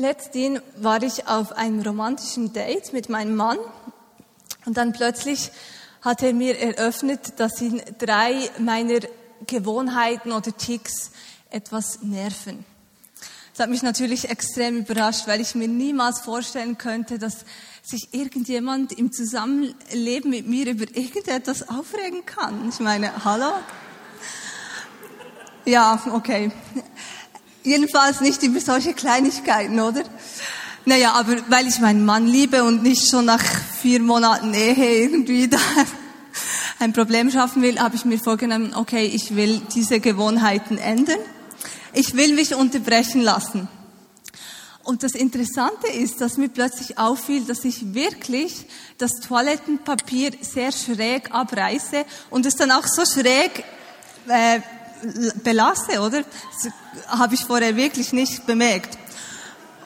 Letztens war ich auf einem romantischen Date mit meinem Mann und dann plötzlich hat er mir eröffnet, dass ihn drei meiner Gewohnheiten oder Ticks etwas nerven. Das hat mich natürlich extrem überrascht, weil ich mir niemals vorstellen könnte, dass sich irgendjemand im Zusammenleben mit mir über irgendetwas aufregen kann. Ich meine, hallo? Ja, okay. Jedenfalls nicht über solche Kleinigkeiten, oder? Naja, aber weil ich meinen Mann liebe und nicht schon nach vier Monaten Ehe irgendwie da ein Problem schaffen will, habe ich mir vorgenommen, okay, ich will diese Gewohnheiten ändern. Ich will mich unterbrechen lassen. Und das Interessante ist, dass mir plötzlich auffiel, dass ich wirklich das Toilettenpapier sehr schräg abreiße und es dann auch so schräg äh, belasse, oder? Das habe ich vorher wirklich nicht bemerkt.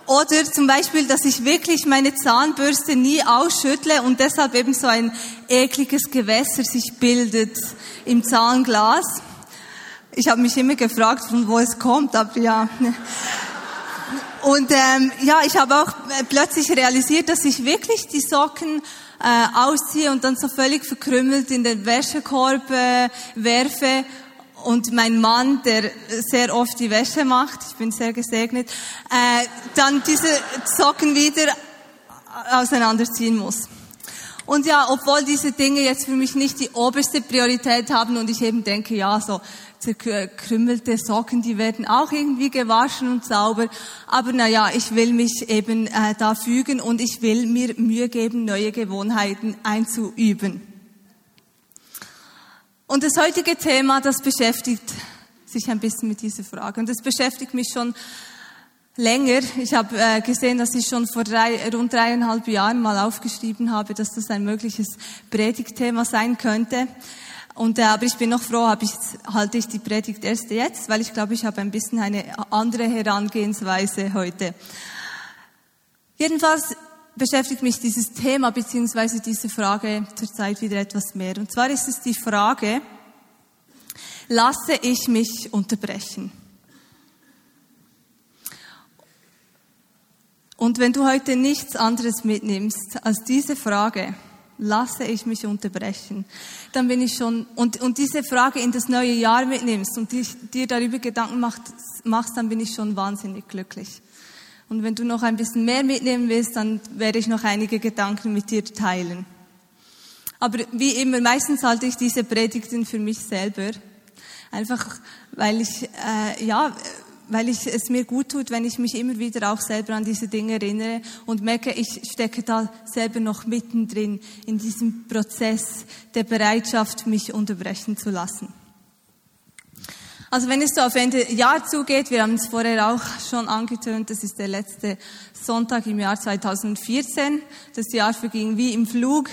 Oder zum Beispiel, dass ich wirklich meine Zahnbürste nie ausschüttle und deshalb eben so ein ekliges Gewässer sich bildet im Zahnglas. Ich habe mich immer gefragt, von wo es kommt, aber ja. Und ähm, ja, ich habe auch äh, plötzlich realisiert, dass ich wirklich die Socken äh, ausziehe und dann so völlig verkrümmelt in den Wäschekorb äh, werfe und mein Mann, der sehr oft die Wäsche macht, ich bin sehr gesegnet, äh, dann diese Socken wieder auseinanderziehen muss. Und ja, obwohl diese Dinge jetzt für mich nicht die oberste Priorität haben und ich eben denke, ja, so zerkrümmelte Socken, die werden auch irgendwie gewaschen und sauber. Aber na ja, ich will mich eben äh, da fügen und ich will mir Mühe geben, neue Gewohnheiten einzuüben. Und das heutige Thema, das beschäftigt sich ein bisschen mit dieser Frage. Und das beschäftigt mich schon länger. Ich habe äh, gesehen, dass ich schon vor drei, rund dreieinhalb Jahren mal aufgeschrieben habe, dass das ein mögliches Predigtthema sein könnte. Und, äh, aber ich bin noch froh, habe ich, halte ich die Predigt erst jetzt, weil ich glaube, ich habe ein bisschen eine andere Herangehensweise heute. Jedenfalls beschäftigt mich dieses Thema bzw. diese Frage zurzeit wieder etwas mehr. Und zwar ist es die Frage, lasse ich mich unterbrechen? Und wenn du heute nichts anderes mitnimmst als diese Frage, lasse ich mich unterbrechen, dann bin ich schon, und, und diese Frage in das neue Jahr mitnimmst und dir, dir darüber Gedanken machst, machst, dann bin ich schon wahnsinnig glücklich. Und wenn du noch ein bisschen mehr mitnehmen willst, dann werde ich noch einige Gedanken mit dir teilen. Aber wie immer, meistens halte ich diese Predigten für mich selber. Einfach, weil ich, äh, ja, weil ich es mir gut tut, wenn ich mich immer wieder auch selber an diese Dinge erinnere und merke, ich stecke da selber noch mittendrin in diesem Prozess der Bereitschaft, mich unterbrechen zu lassen. Also wenn es so auf Ende Jahr zugeht, wir haben es vorher auch schon angetönt, das ist der letzte Sonntag im Jahr 2014. Das Jahr verging wie im Flug.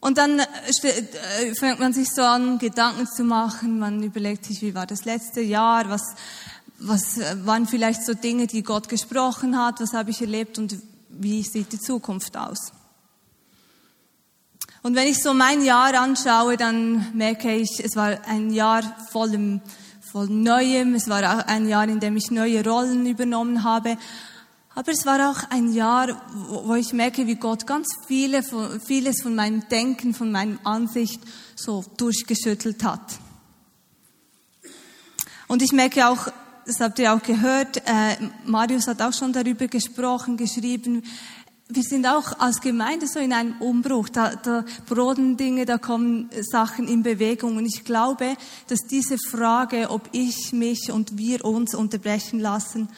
Und dann äh, äh, fängt man sich so an, Gedanken zu machen. Man überlegt sich, wie war das letzte Jahr? Was, was waren vielleicht so Dinge, die Gott gesprochen hat? Was habe ich erlebt? Und wie sieht die Zukunft aus? Und wenn ich so mein Jahr anschaue, dann merke ich, es war ein Jahr voll, voll Neuem. Es war auch ein Jahr, in dem ich neue Rollen übernommen habe. Aber es war auch ein Jahr, wo ich merke, wie Gott ganz viele, vieles von meinem Denken, von meiner Ansicht so durchgeschüttelt hat. Und ich merke auch, das habt ihr auch gehört, äh, Marius hat auch schon darüber gesprochen, geschrieben, wir sind auch als Gemeinde so in einem Umbruch. Da, da broden Dinge, da kommen Sachen in Bewegung. Und ich glaube, dass diese Frage, ob ich mich und wir uns unterbrechen lassen,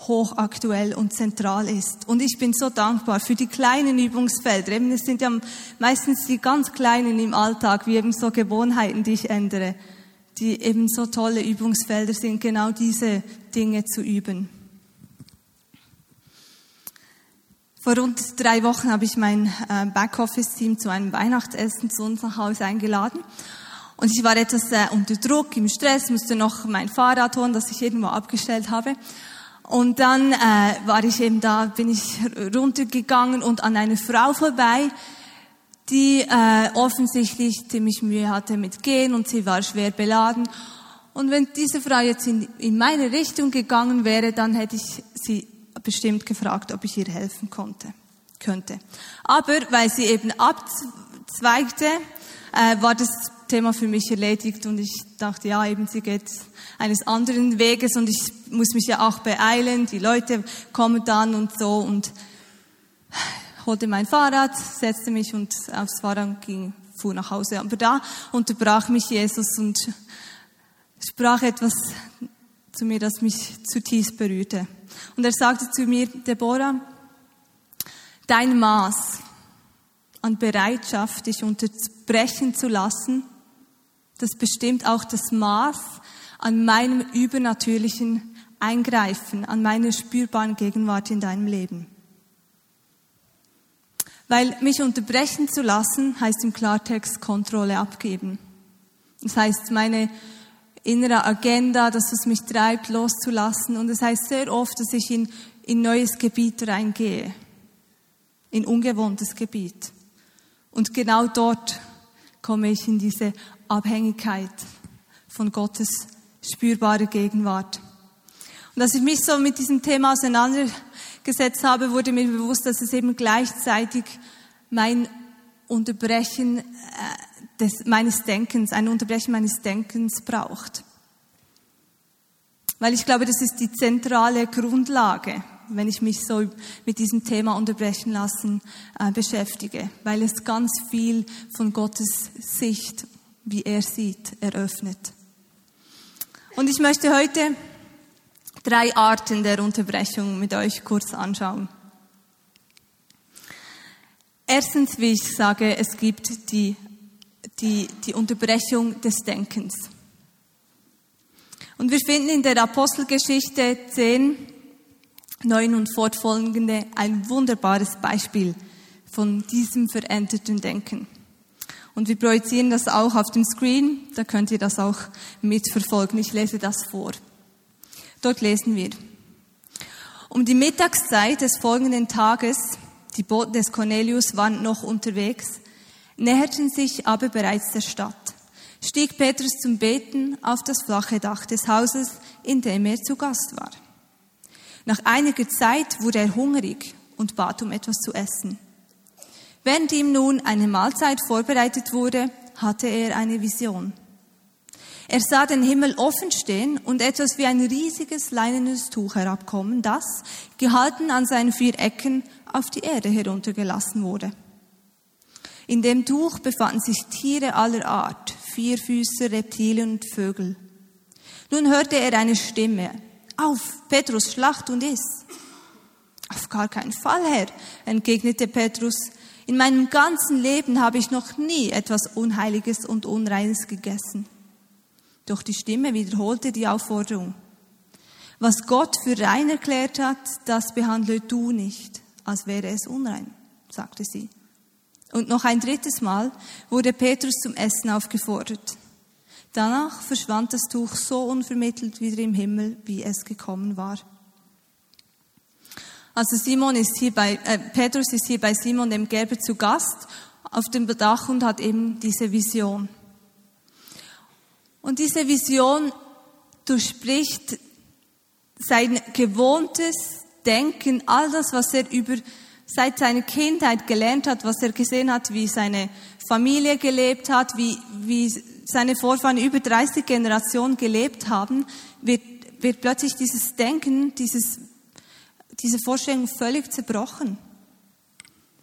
hochaktuell und zentral ist. Und ich bin so dankbar für die kleinen Übungsfelder. Eben, es sind ja meistens die ganz kleinen im Alltag, wie eben so Gewohnheiten, die ich ändere, die eben so tolle Übungsfelder sind, genau diese Dinge zu üben. Vor rund drei Wochen habe ich mein äh, Backoffice-Team zu einem Weihnachtsessen zu uns nach Hause eingeladen. Und ich war etwas äh, unter Druck, im Stress, musste noch mein Fahrrad holen, das ich irgendwo abgestellt habe. Und dann äh, war ich eben da, bin ich runtergegangen und an einer Frau vorbei, die äh, offensichtlich ziemlich Mühe hatte mit Gehen und sie war schwer beladen. Und wenn diese Frau jetzt in, in meine Richtung gegangen wäre, dann hätte ich sie bestimmt gefragt, ob ich ihr helfen konnte, könnte. Aber weil sie eben abzweigte, äh, war das Thema für mich erledigt und ich dachte, ja, eben sie geht eines anderen Weges und ich muss mich ja auch beeilen. Die Leute kommen dann und so und holte mein Fahrrad, setzte mich und aufs Fahrrad ging, fuhr nach Hause. Aber da unterbrach mich Jesus und sprach etwas zu mir, das mich zutiefst berührte. Und er sagte zu mir, Deborah, dein Maß an Bereitschaft, dich unterbrechen zu lassen, das bestimmt auch das Maß an meinem übernatürlichen Eingreifen, an meiner spürbaren Gegenwart in deinem Leben. Weil mich unterbrechen zu lassen, heißt im Klartext Kontrolle abgeben. Das heißt, meine innere Agenda, das, was mich treibt, loszulassen. Und das heißt sehr oft, dass ich in, in neues Gebiet reingehe. In ungewohntes Gebiet. Und genau dort komme ich in diese Abhängigkeit von Gottes spürbare Gegenwart. Und als ich mich so mit diesem Thema auseinandergesetzt habe, wurde mir bewusst, dass es eben gleichzeitig mein Unterbrechen äh, des, meines Denkens, ein Unterbrechen meines Denkens braucht. Weil ich glaube, das ist die zentrale Grundlage, wenn ich mich so mit diesem Thema unterbrechen lassen äh, beschäftige, weil es ganz viel von Gottes Sicht, wie er sieht, eröffnet. Und ich möchte heute drei Arten der Unterbrechung mit euch kurz anschauen. Erstens, wie ich sage, es gibt die, die, die Unterbrechung des Denkens. Und wir finden in der Apostelgeschichte 10, 9 und fortfolgende ein wunderbares Beispiel von diesem veränderten Denken. Und wir projizieren das auch auf dem Screen, da könnt ihr das auch mitverfolgen. Ich lese das vor. Dort lesen wir. Um die Mittagszeit des folgenden Tages, die Boten des Cornelius waren noch unterwegs, näherten sich aber bereits der Stadt. Stieg Petrus zum Beten auf das flache Dach des Hauses, in dem er zu Gast war. Nach einiger Zeit wurde er hungrig und bat um etwas zu essen. Während ihm nun eine Mahlzeit vorbereitet wurde, hatte er eine Vision. Er sah den Himmel offen stehen und etwas wie ein riesiges leinenes Tuch herabkommen, das, gehalten an seinen vier Ecken, auf die Erde heruntergelassen wurde. In dem Tuch befanden sich Tiere aller Art, Vierfüßer, Reptilien und Vögel. Nun hörte er eine Stimme. Auf, Petrus, schlacht und iss. Auf gar keinen Fall, Herr, entgegnete Petrus. In meinem ganzen Leben habe ich noch nie etwas Unheiliges und Unreines gegessen. Doch die Stimme wiederholte die Aufforderung. Was Gott für rein erklärt hat, das behandle du nicht, als wäre es unrein, sagte sie. Und noch ein drittes Mal wurde Petrus zum Essen aufgefordert. Danach verschwand das Tuch so unvermittelt wieder im Himmel, wie es gekommen war. Also Simon ist hier bei, äh, Petrus ist hier bei Simon dem Gerber zu Gast auf dem Dach und hat eben diese Vision. Und diese Vision durchspricht sein gewohntes Denken, all das, was er über seit seiner Kindheit gelernt hat, was er gesehen hat, wie seine Familie gelebt hat, wie, wie seine Vorfahren über 30 Generationen gelebt haben, wird, wird plötzlich dieses Denken, dieses diese Vorstellung völlig zerbrochen.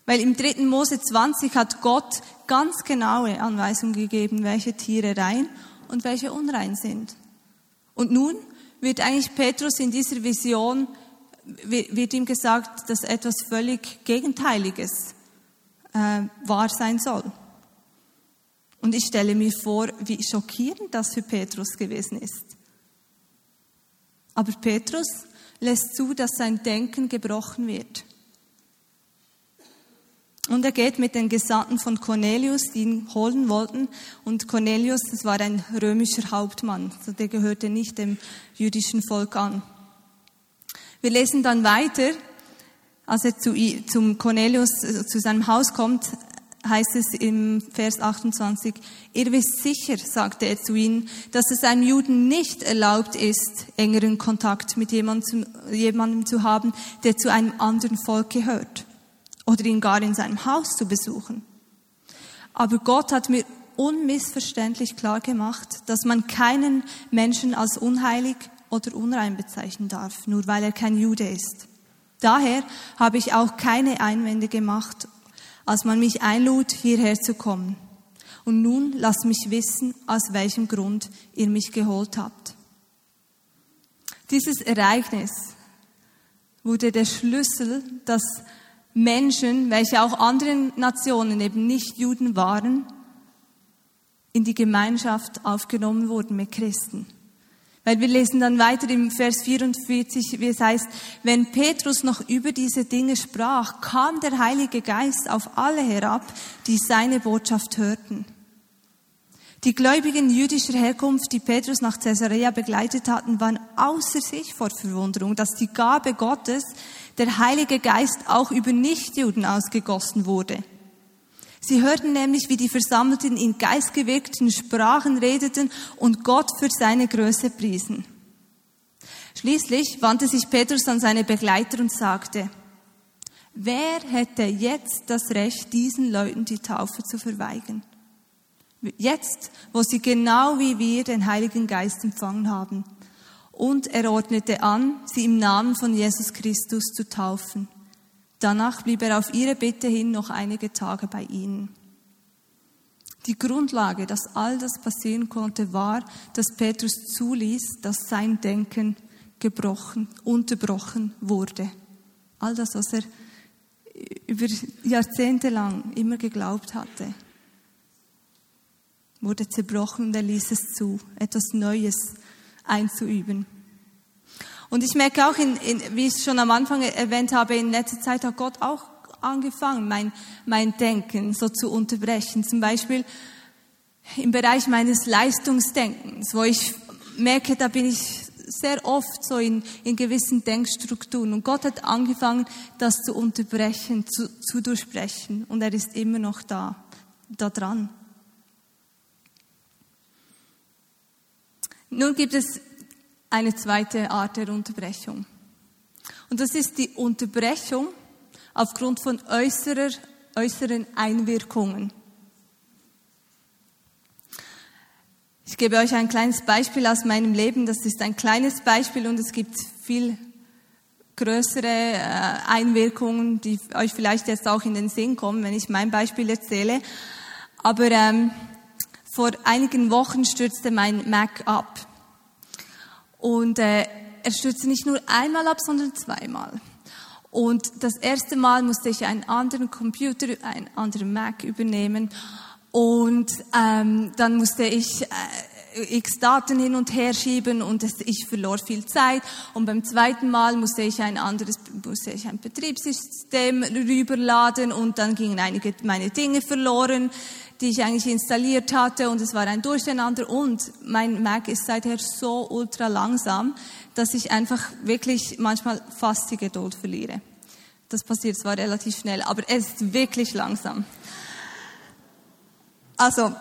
Weil im dritten Mose 20 hat Gott ganz genaue Anweisungen gegeben, welche Tiere rein und welche unrein sind. Und nun wird eigentlich Petrus in dieser Vision, wird ihm gesagt, dass etwas völlig Gegenteiliges äh, wahr sein soll. Und ich stelle mir vor, wie schockierend das für Petrus gewesen ist. Aber Petrus lässt zu, dass sein Denken gebrochen wird. Und er geht mit den Gesandten von Cornelius, die ihn holen wollten. Und Cornelius, das war ein römischer Hauptmann, also der gehörte nicht dem jüdischen Volk an. Wir lesen dann weiter, als er zu, zum Cornelius, äh, zu seinem Haus kommt, heißt es im Vers 28, ihr wisst sicher, sagte er zu ihnen, dass es einem Juden nicht erlaubt ist, engeren Kontakt mit jemandem, jemandem zu haben, der zu einem anderen Volk gehört oder ihn gar in seinem Haus zu besuchen. Aber Gott hat mir unmissverständlich klar gemacht, dass man keinen Menschen als unheilig oder unrein bezeichnen darf, nur weil er kein Jude ist. Daher habe ich auch keine Einwände gemacht, als man mich einlud, hierher zu kommen. Und nun lasst mich wissen, aus welchem Grund ihr mich geholt habt. Dieses Ereignis wurde der Schlüssel, dass Menschen, welche auch anderen Nationen eben nicht Juden waren, in die Gemeinschaft aufgenommen wurden mit Christen. Weil wir lesen dann weiter im Vers 44, wie es heißt, wenn Petrus noch über diese Dinge sprach, kam der Heilige Geist auf alle herab, die seine Botschaft hörten. Die Gläubigen jüdischer Herkunft, die Petrus nach Caesarea begleitet hatten, waren außer sich vor Verwunderung, dass die Gabe Gottes, der Heilige Geist, auch über Nichtjuden ausgegossen wurde. Sie hörten nämlich, wie die Versammelten in geistgewirkten Sprachen redeten und Gott für seine Größe priesen. Schließlich wandte sich Petrus an seine Begleiter und sagte, wer hätte jetzt das Recht, diesen Leuten die Taufe zu verweigern? Jetzt, wo sie genau wie wir den Heiligen Geist empfangen haben. Und er ordnete an, sie im Namen von Jesus Christus zu taufen. Danach blieb er auf ihre Bitte hin noch einige Tage bei ihnen. Die Grundlage, dass all das passieren konnte, war, dass Petrus zuließ, dass sein Denken gebrochen, unterbrochen wurde. All das, was er über Jahrzehnte lang immer geglaubt hatte, wurde zerbrochen und er ließ es zu, etwas Neues einzuüben. Und ich merke auch, in, in, wie ich es schon am Anfang erwähnt habe, in letzter Zeit hat Gott auch angefangen, mein, mein Denken so zu unterbrechen. Zum Beispiel im Bereich meines Leistungsdenkens, wo ich merke, da bin ich sehr oft so in, in gewissen Denkstrukturen. Und Gott hat angefangen, das zu unterbrechen, zu, zu durchbrechen. Und er ist immer noch da, da dran. Nun gibt es eine zweite Art der Unterbrechung. Und das ist die Unterbrechung aufgrund von äußerer, äußeren Einwirkungen. Ich gebe euch ein kleines Beispiel aus meinem Leben. Das ist ein kleines Beispiel und es gibt viel größere äh, Einwirkungen, die euch vielleicht jetzt auch in den Sinn kommen, wenn ich mein Beispiel erzähle. Aber ähm, vor einigen Wochen stürzte mein Mac ab. Und äh, er stürzte nicht nur einmal ab, sondern zweimal. Und das erste Mal musste ich einen anderen Computer, einen anderen Mac übernehmen. Und ähm, dann musste ich äh, x Daten hin und her schieben und es, ich verlor viel Zeit. Und beim zweiten Mal musste ich ein anderes, musste ich ein Betriebssystem rüberladen und dann gingen einige meine Dinge verloren die ich eigentlich installiert hatte und es war ein Durcheinander und mein Mac ist seither so ultra langsam, dass ich einfach wirklich manchmal fast die Geduld verliere. Das passiert zwar relativ schnell, aber es ist wirklich langsam. Also,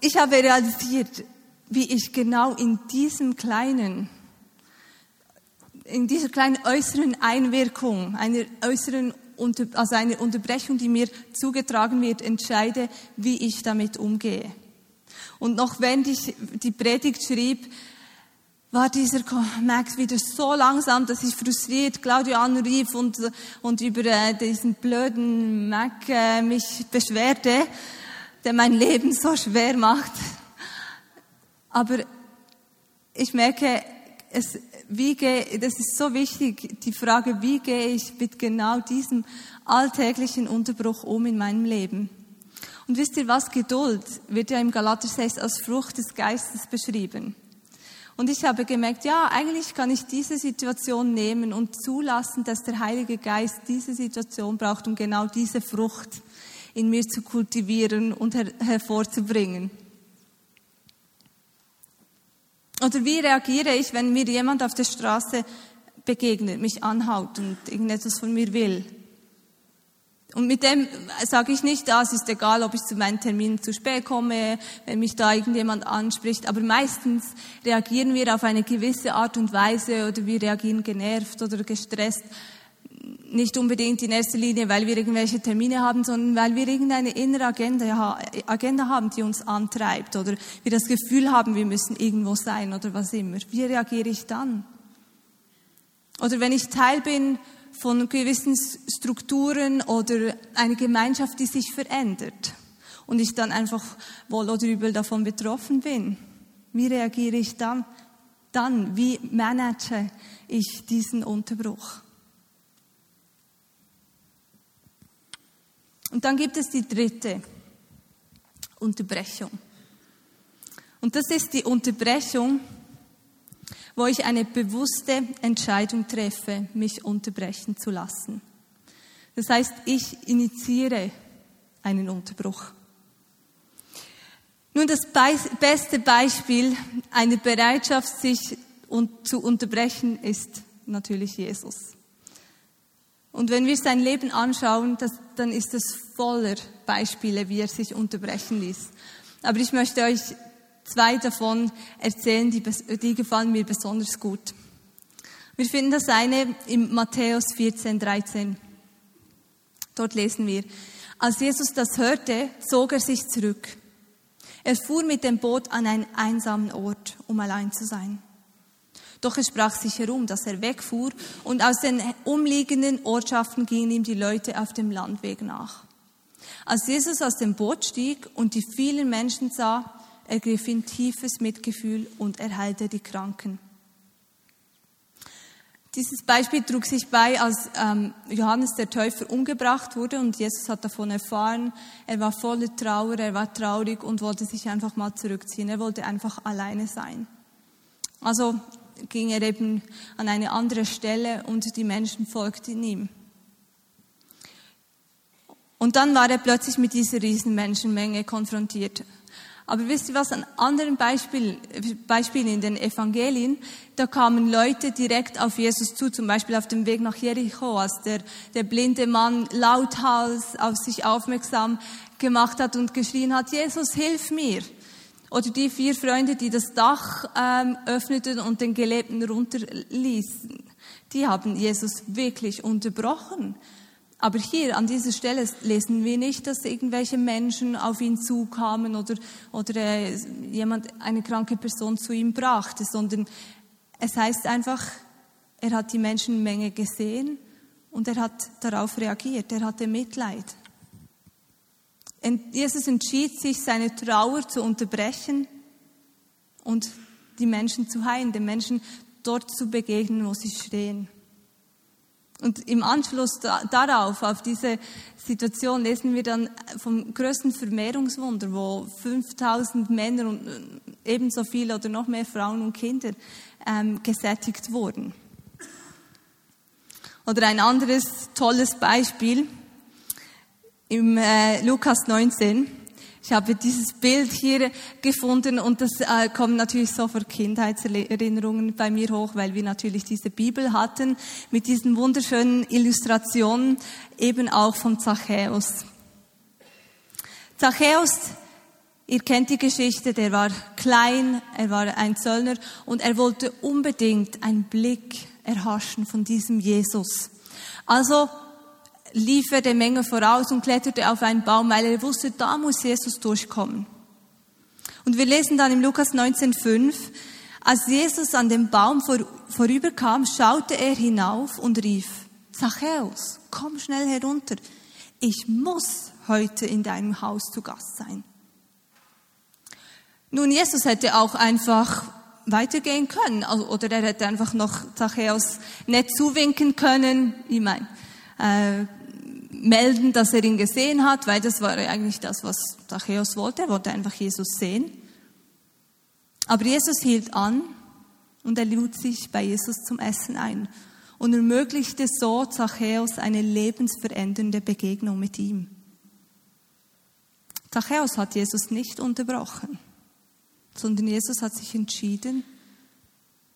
ich habe realisiert, wie ich genau in diesem kleinen, in dieser kleinen äußeren Einwirkung, einer äußeren also eine Unterbrechung, die mir zugetragen wird, entscheide, wie ich damit umgehe. Und noch wenn ich die Predigt schrieb, war dieser Max wieder so langsam, dass ich frustriert Claudio anrief und, und über äh, diesen blöden Mac äh, mich beschwerte, der mein Leben so schwer macht. Aber ich merke, es, wie gehe, das ist so wichtig, die Frage, wie gehe ich mit genau diesem alltäglichen Unterbruch um in meinem Leben? Und wisst ihr was? Geduld wird ja im Galater 6 als Frucht des Geistes beschrieben. Und ich habe gemerkt, ja, eigentlich kann ich diese Situation nehmen und zulassen, dass der Heilige Geist diese Situation braucht, um genau diese Frucht in mir zu kultivieren und her hervorzubringen. Oder wie reagiere ich, wenn mir jemand auf der Straße begegnet, mich anhaut und irgendetwas von mir will? Und mit dem sage ich nicht, ah, es ist egal, ob ich zu meinen Terminen zu spät komme, wenn mich da irgendjemand anspricht. Aber meistens reagieren wir auf eine gewisse Art und Weise oder wir reagieren genervt oder gestresst. Nicht unbedingt in erster Linie, weil wir irgendwelche Termine haben, sondern weil wir irgendeine innere Agenda, Agenda haben, die uns antreibt oder wir das Gefühl haben, wir müssen irgendwo sein oder was immer. Wie reagiere ich dann? Oder wenn ich Teil bin von gewissen Strukturen oder eine Gemeinschaft, die sich verändert und ich dann einfach wohl oder übel davon betroffen bin. Wie reagiere ich dann? Dann, wie manage ich diesen Unterbruch? Und dann gibt es die dritte Unterbrechung. Und das ist die Unterbrechung, wo ich eine bewusste Entscheidung treffe, mich unterbrechen zu lassen. Das heißt, ich initiiere einen Unterbruch. Nun, das beste Beispiel einer Bereitschaft, sich zu unterbrechen, ist natürlich Jesus. Und wenn wir sein Leben anschauen, das, dann ist es voller Beispiele, wie er sich unterbrechen ließ. Aber ich möchte euch zwei davon erzählen, die, die gefallen mir besonders gut. Wir finden das eine im Matthäus 14, 13. Dort lesen wir, als Jesus das hörte, zog er sich zurück. Er fuhr mit dem Boot an einen einsamen Ort, um allein zu sein. Doch es sprach sich herum, dass er wegfuhr und aus den umliegenden Ortschaften gingen ihm die Leute auf dem Landweg nach. Als Jesus aus dem Boot stieg und die vielen Menschen sah, ergriff ihn tiefes Mitgefühl und erheilte die Kranken. Dieses Beispiel trug sich bei, als ähm, Johannes der Täufer umgebracht wurde und Jesus hat davon erfahren. Er war voller Trauer, er war traurig und wollte sich einfach mal zurückziehen. Er wollte einfach alleine sein. Also ging er eben an eine andere Stelle und die Menschen folgten ihm. Und dann war er plötzlich mit dieser riesen Menschenmenge konfrontiert. Aber wisst ihr was, an anderen Beispielen, Beispielen in den Evangelien, da kamen Leute direkt auf Jesus zu, zum Beispiel auf dem Weg nach Jericho, als der, der blinde Mann lauthals auf sich aufmerksam gemacht hat und geschrien hat, Jesus, hilf mir. Oder die vier Freunde, die das Dach ähm, öffneten und den Gelebten runterließen, die haben Jesus wirklich unterbrochen. Aber hier an dieser Stelle lesen wir nicht, dass irgendwelche Menschen auf ihn zukamen oder, oder äh, jemand, eine kranke Person zu ihm brachte, sondern es heißt einfach, er hat die Menschenmenge gesehen und er hat darauf reagiert, er hatte Mitleid. Jesus entschied sich, seine Trauer zu unterbrechen und die Menschen zu heilen, den Menschen dort zu begegnen, wo sie stehen. Und im Anschluss darauf, auf diese Situation, lesen wir dann vom größten Vermehrungswunder, wo 5000 Männer und äh, ebenso viele oder noch mehr Frauen und Kinder ähm, gesättigt wurden. Oder ein anderes tolles Beispiel im äh, Lukas 19. Ich habe dieses Bild hier gefunden und das äh, kommt natürlich sofort Kindheitserinnerungen bei mir hoch, weil wir natürlich diese Bibel hatten mit diesen wunderschönen Illustrationen, eben auch von Zachäus. Zachäus, ihr kennt die Geschichte, der war klein, er war ein Zöllner und er wollte unbedingt einen Blick erhaschen von diesem Jesus. Also lief er der Menge voraus und kletterte auf einen Baum, weil er wusste, da muss Jesus durchkommen. Und wir lesen dann im Lukas 19,5, als Jesus an dem Baum vor, vorüberkam, schaute er hinauf und rief, Zachäus, komm schnell herunter. Ich muss heute in deinem Haus zu Gast sein. Nun, Jesus hätte auch einfach weitergehen können, oder er hätte einfach noch Zachäus nett zuwinken können. Ich meine, äh, melden, dass er ihn gesehen hat, weil das war eigentlich das, was Zachäus wollte. Er wollte einfach Jesus sehen. Aber Jesus hielt an und er lud sich bei Jesus zum Essen ein und ermöglichte so Zachäus eine lebensverändernde Begegnung mit ihm. Zachäus hat Jesus nicht unterbrochen, sondern Jesus hat sich entschieden,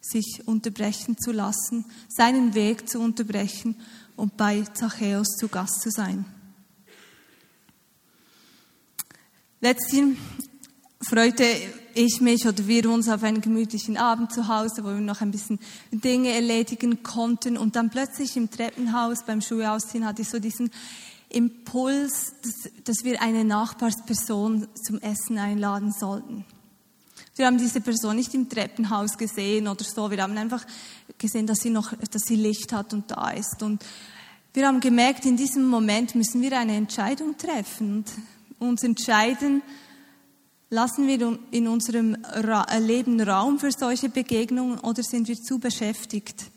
sich unterbrechen zu lassen, seinen Weg zu unterbrechen und bei Zachäus zu Gast zu sein. Letztens freute ich mich oder wir uns auf einen gemütlichen Abend zu Hause, wo wir noch ein bisschen Dinge erledigen konnten. Und dann plötzlich im Treppenhaus beim Schuhe ausziehen hatte ich so diesen Impuls, dass, dass wir eine Nachbarsperson zum Essen einladen sollten. Wir haben diese Person nicht im Treppenhaus gesehen oder so. Wir haben einfach gesehen, dass sie noch, dass sie Licht hat und da ist. Und wir haben gemerkt, in diesem Moment müssen wir eine Entscheidung treffen und uns entscheiden, lassen wir in unserem Leben Raum für solche Begegnungen oder sind wir zu beschäftigt,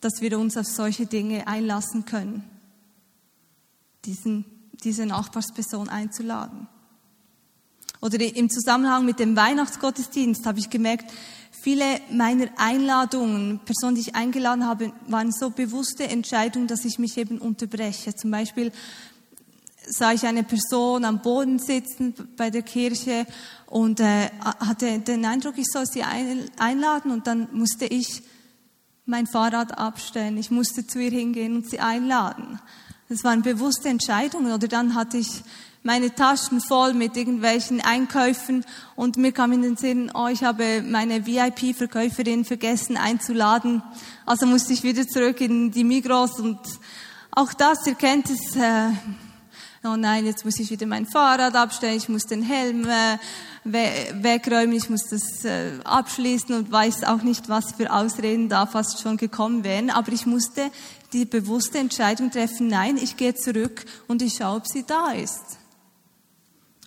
dass wir uns auf solche Dinge einlassen können, diesen, diese Nachbarsperson einzuladen. Oder im Zusammenhang mit dem Weihnachtsgottesdienst habe ich gemerkt, viele meiner Einladungen, Personen, die ich eingeladen habe, waren so bewusste Entscheidungen, dass ich mich eben unterbreche. Zum Beispiel sah ich eine Person am Boden sitzen bei der Kirche und äh, hatte den Eindruck, ich soll sie einladen und dann musste ich mein Fahrrad abstellen. Ich musste zu ihr hingehen und sie einladen. Das waren bewusste Entscheidungen. Oder dann hatte ich meine Taschen voll mit irgendwelchen Einkäufen und mir kam in den Sinn, oh, ich habe meine VIP-Verkäuferin vergessen einzuladen. Also musste ich wieder zurück in die Migros und auch das, ihr kennt es, äh, oh nein, jetzt muss ich wieder mein Fahrrad abstellen, ich muss den Helm äh, wegräumen, ich muss das äh, abschließen und weiß auch nicht, was für Ausreden da fast schon gekommen wären. Aber ich musste die bewusste Entscheidung treffen, nein, ich gehe zurück und ich schaue, ob sie da ist.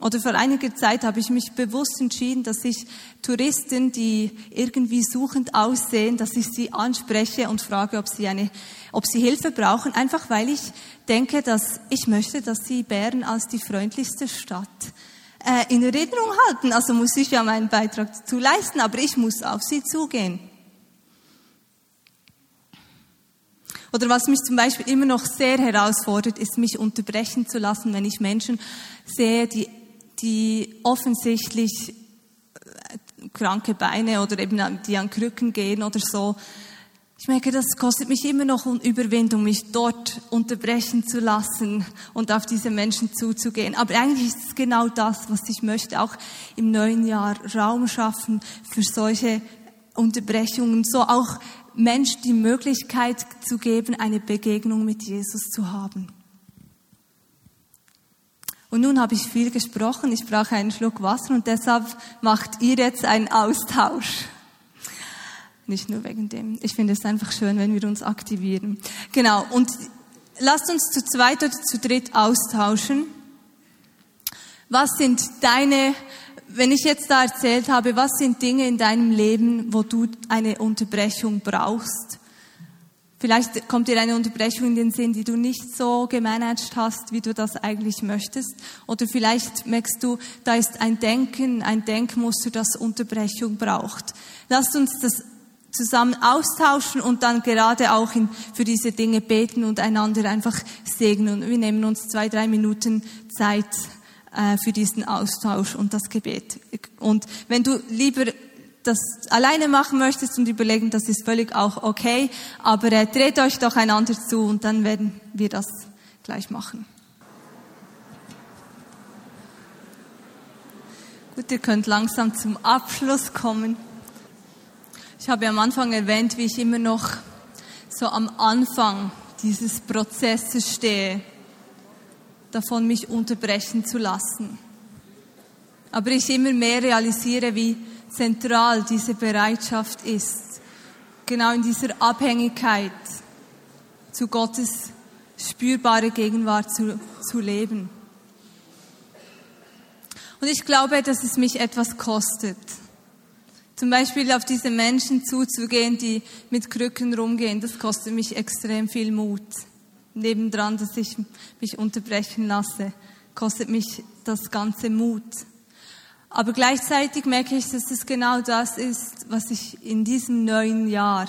Oder vor einiger Zeit habe ich mich bewusst entschieden, dass ich Touristen, die irgendwie suchend aussehen, dass ich sie anspreche und frage, ob sie eine, ob sie Hilfe brauchen, einfach weil ich denke, dass ich möchte, dass sie Bern als die freundlichste Stadt äh, in Erinnerung halten. Also muss ich ja meinen Beitrag dazu leisten, aber ich muss auf sie zugehen. Oder was mich zum Beispiel immer noch sehr herausfordert, ist, mich unterbrechen zu lassen, wenn ich Menschen sehe, die die offensichtlich äh, kranke Beine oder eben die an Krücken gehen oder so. Ich merke, das kostet mich immer noch Überwindung, mich dort unterbrechen zu lassen und auf diese Menschen zuzugehen. Aber eigentlich ist es genau das, was ich möchte, auch im neuen Jahr Raum schaffen für solche Unterbrechungen, so auch Menschen die Möglichkeit zu geben, eine Begegnung mit Jesus zu haben. Und nun habe ich viel gesprochen, ich brauche einen Schluck Wasser und deshalb macht ihr jetzt einen Austausch. Nicht nur wegen dem. Ich finde es einfach schön, wenn wir uns aktivieren. Genau. Und lasst uns zu zweit oder zu dritt austauschen. Was sind deine, wenn ich jetzt da erzählt habe, was sind Dinge in deinem Leben, wo du eine Unterbrechung brauchst? Vielleicht kommt dir eine Unterbrechung in den Sinn, die du nicht so gemanagt hast, wie du das eigentlich möchtest. Oder vielleicht merkst du, da ist ein Denken, ein Denkmuster, das Unterbrechung braucht. Lasst uns das zusammen austauschen und dann gerade auch in, für diese Dinge beten und einander einfach segnen. Wir nehmen uns zwei, drei Minuten Zeit äh, für diesen Austausch und das Gebet. Und wenn du lieber das alleine machen möchtest und überlegen, das ist völlig auch okay, aber äh, dreht euch doch einander zu und dann werden wir das gleich machen. Gut, ihr könnt langsam zum Abschluss kommen. Ich habe am Anfang erwähnt, wie ich immer noch so am Anfang dieses Prozesses stehe, davon mich unterbrechen zu lassen. Aber ich immer mehr realisiere, wie zentral diese Bereitschaft ist, genau in dieser Abhängigkeit zu Gottes spürbare Gegenwart zu, zu leben. Und ich glaube, dass es mich etwas kostet. Zum Beispiel auf diese Menschen zuzugehen, die mit Krücken rumgehen, das kostet mich extrem viel Mut. Nebendran, dass ich mich unterbrechen lasse, kostet mich das ganze Mut. Aber gleichzeitig merke ich, dass es genau das ist, was ich in diesem neuen Jahr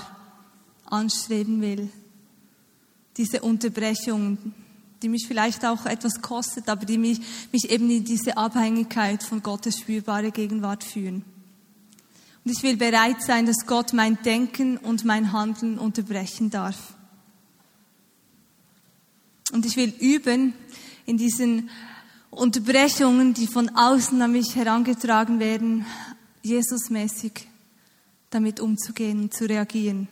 anstreben will. Diese Unterbrechung, die mich vielleicht auch etwas kostet, aber die mich, mich eben in diese Abhängigkeit von Gottes spürbare Gegenwart führen. Und ich will bereit sein, dass Gott mein Denken und mein Handeln unterbrechen darf. Und ich will üben, in diesen Unterbrechungen, die von außen an mich herangetragen werden, Jesusmäßig damit umzugehen und zu reagieren.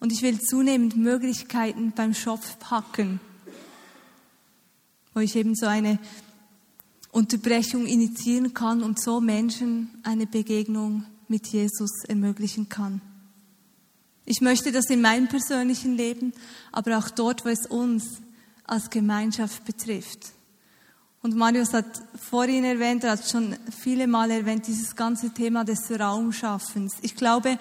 Und ich will zunehmend Möglichkeiten beim Schopf packen, wo ich eben so eine Unterbrechung initiieren kann und so Menschen eine Begegnung mit Jesus ermöglichen kann. Ich möchte das in meinem persönlichen Leben, aber auch dort, wo es uns als Gemeinschaft betrifft. Und Marius hat vorhin erwähnt, er hat schon viele Mal erwähnt, dieses ganze Thema des Raumschaffens. Ich glaube,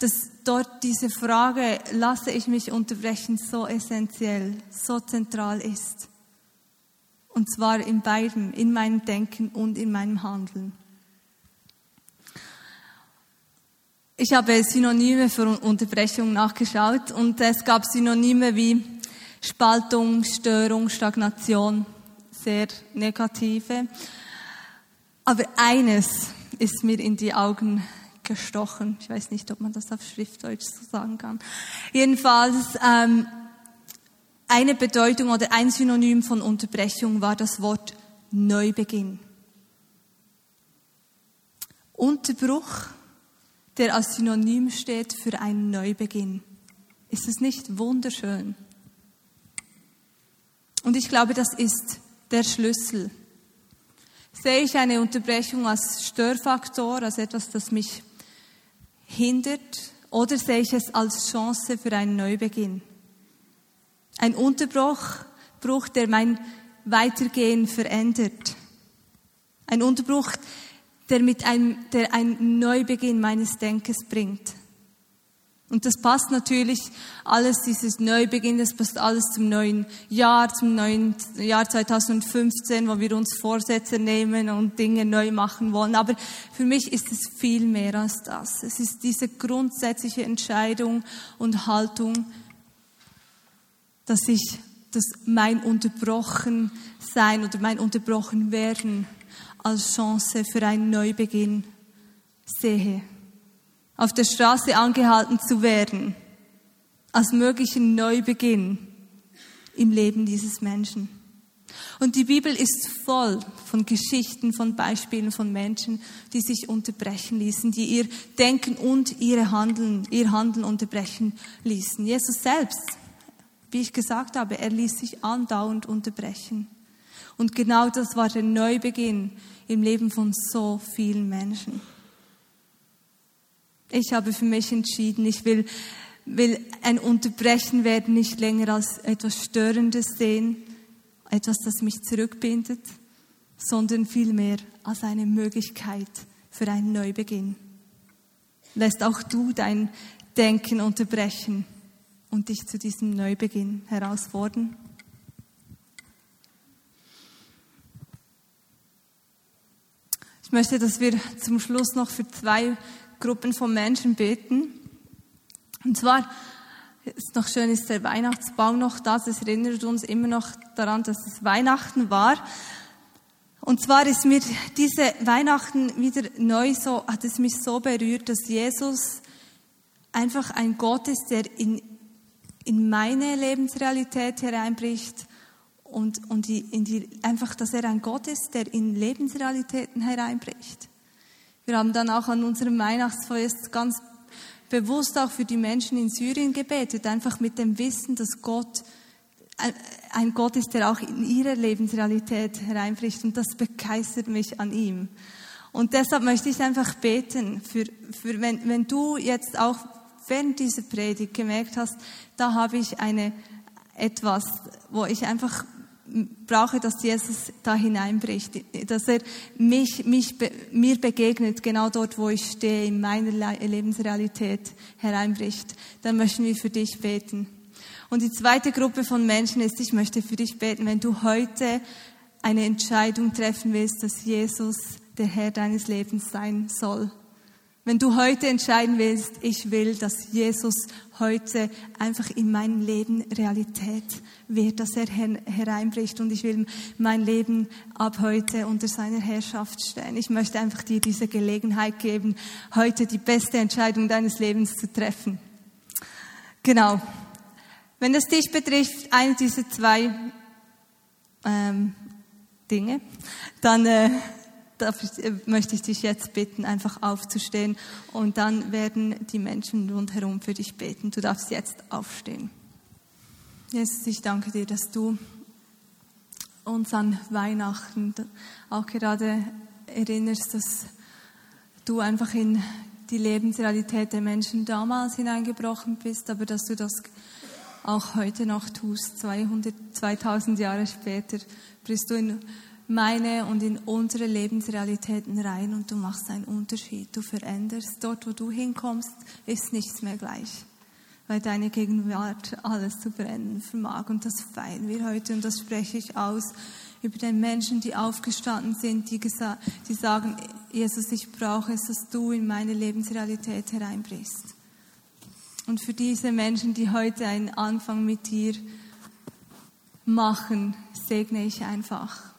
dass dort diese Frage, lasse ich mich unterbrechen, so essentiell, so zentral ist. Und zwar in beidem, in meinem Denken und in meinem Handeln. Ich habe Synonyme für Unterbrechung nachgeschaut und es gab Synonyme wie Spaltung, Störung, Stagnation, sehr negative. Aber eines ist mir in die Augen gestochen. Ich weiß nicht, ob man das auf Schriftdeutsch so sagen kann. Jedenfalls, ähm, eine Bedeutung oder ein Synonym von Unterbrechung war das Wort Neubeginn. Unterbruch der als Synonym steht für einen Neubeginn. Ist es nicht wunderschön? Und ich glaube, das ist der Schlüssel. Sehe ich eine Unterbrechung als Störfaktor, als etwas, das mich hindert, oder sehe ich es als Chance für einen Neubeginn? Ein Unterbruch, Bruch, der mein Weitergehen verändert. Ein Unterbruch, der mit einem, der einen Neubeginn meines Denkens bringt. Und das passt natürlich alles, dieses Neubeginn, das passt alles zum neuen Jahr, zum neuen Jahr 2015, wo wir uns Vorsätze nehmen und Dinge neu machen wollen. Aber für mich ist es viel mehr als das. Es ist diese grundsätzliche Entscheidung und Haltung, dass ich, dass mein unterbrochen sein oder mein unterbrochen werden als Chance für einen Neubeginn sehe. Auf der Straße angehalten zu werden, als möglichen Neubeginn im Leben dieses Menschen. Und die Bibel ist voll von Geschichten, von Beispielen von Menschen, die sich unterbrechen ließen, die ihr Denken und ihre Handeln, ihr Handeln unterbrechen ließen. Jesus selbst, wie ich gesagt habe, er ließ sich andauernd unterbrechen. Und genau das war der Neubeginn im Leben von so vielen Menschen. Ich habe für mich entschieden, ich will, will ein Unterbrechen werden nicht länger als etwas Störendes sehen, etwas, das mich zurückbindet, sondern vielmehr als eine Möglichkeit für einen Neubeginn. Lässt auch du dein Denken unterbrechen und dich zu diesem Neubeginn herausfordern? möchte, dass wir zum Schluss noch für zwei Gruppen von Menschen beten. Und zwar ist noch schön, ist der Weihnachtsbaum noch da. Das erinnert uns immer noch daran, dass es Weihnachten war. Und zwar ist mir diese Weihnachten wieder neu so, hat es mich so berührt, dass Jesus einfach ein Gott ist, der in, in meine Lebensrealität hereinbricht und, und die, in die, einfach, dass er ein Gott ist, der in Lebensrealitäten hereinbricht. Wir haben dann auch an unserem Weihnachtsfest ganz bewusst auch für die Menschen in Syrien gebetet, einfach mit dem Wissen, dass Gott ein Gott ist, der auch in ihre Lebensrealität hereinbricht und das begeistert mich an ihm. Und deshalb möchte ich einfach beten, für, für wenn, wenn du jetzt auch während dieser Predigt gemerkt hast, da habe ich eine, etwas, wo ich einfach brauche, dass Jesus da hineinbricht, dass er mich, mich, mir begegnet, genau dort, wo ich stehe, in meiner Lebensrealität hereinbricht, dann möchten wir für dich beten. Und die zweite Gruppe von Menschen ist, ich möchte für dich beten, wenn du heute eine Entscheidung treffen willst, dass Jesus der Herr deines Lebens sein soll. Wenn du heute entscheiden willst, ich will, dass Jesus heute einfach in meinem Leben Realität wird, dass er hereinbricht und ich will mein Leben ab heute unter seiner Herrschaft stellen. Ich möchte einfach dir diese Gelegenheit geben, heute die beste Entscheidung deines Lebens zu treffen. Genau. Wenn das dich betrifft, eine dieser zwei ähm, Dinge, dann äh, ich, äh, möchte ich dich jetzt bitten, einfach aufzustehen und dann werden die Menschen rundherum für dich beten. Du darfst jetzt aufstehen. Jesus, ich danke dir, dass du uns an Weihnachten auch gerade erinnerst, dass du einfach in die Lebensrealität der Menschen damals hineingebrochen bist, aber dass du das auch heute noch tust, 200, 2000 Jahre später, brichst du in meine und in unsere Lebensrealitäten rein und du machst einen Unterschied. Du veränderst. Dort, wo du hinkommst, ist nichts mehr gleich, weil deine Gegenwart alles zu verändern vermag. Und das feiern wir heute und das spreche ich aus über den Menschen, die aufgestanden sind, die, die sagen, Jesus, ich brauche es, dass du in meine Lebensrealität hereinbrichst. Und für diese Menschen, die heute einen Anfang mit dir machen, segne ich einfach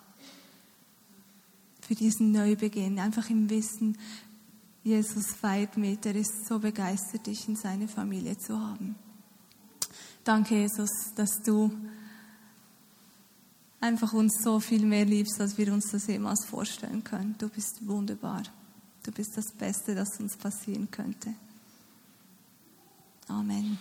für diesen Neubeginn, einfach im Wissen, Jesus feiert mit, er ist so begeistert, dich in seine Familie zu haben. Danke, Jesus, dass du einfach uns so viel mehr liebst, als wir uns das jemals vorstellen können. Du bist wunderbar. Du bist das Beste, das uns passieren könnte. Amen.